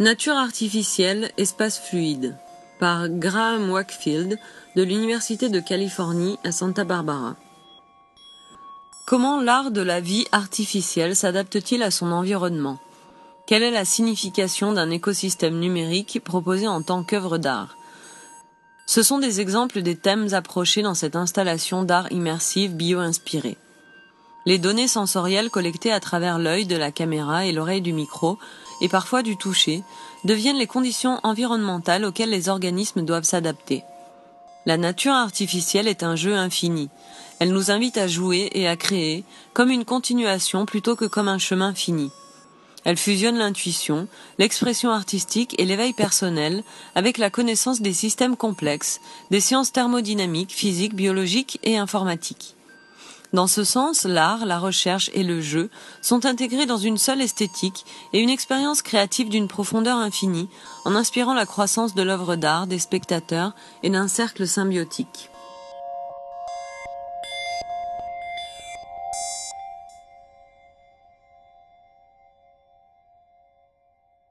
Nature artificielle, espace fluide par Graham Wakefield de l'Université de Californie à Santa Barbara. Comment l'art de la vie artificielle s'adapte-t-il à son environnement? Quelle est la signification d'un écosystème numérique proposé en tant qu'œuvre d'art? Ce sont des exemples des thèmes approchés dans cette installation d'art immersif bio-inspiré. Les données sensorielles collectées à travers l'œil de la caméra et l'oreille du micro, et parfois du toucher, deviennent les conditions environnementales auxquelles les organismes doivent s'adapter. La nature artificielle est un jeu infini. Elle nous invite à jouer et à créer comme une continuation plutôt que comme un chemin fini. Elle fusionne l'intuition, l'expression artistique et l'éveil personnel avec la connaissance des systèmes complexes, des sciences thermodynamiques, physiques, biologiques et informatiques. Dans ce sens, l'art, la recherche et le jeu sont intégrés dans une seule esthétique et une expérience créative d'une profondeur infinie, en inspirant la croissance de l'œuvre d'art, des spectateurs et d'un cercle symbiotique.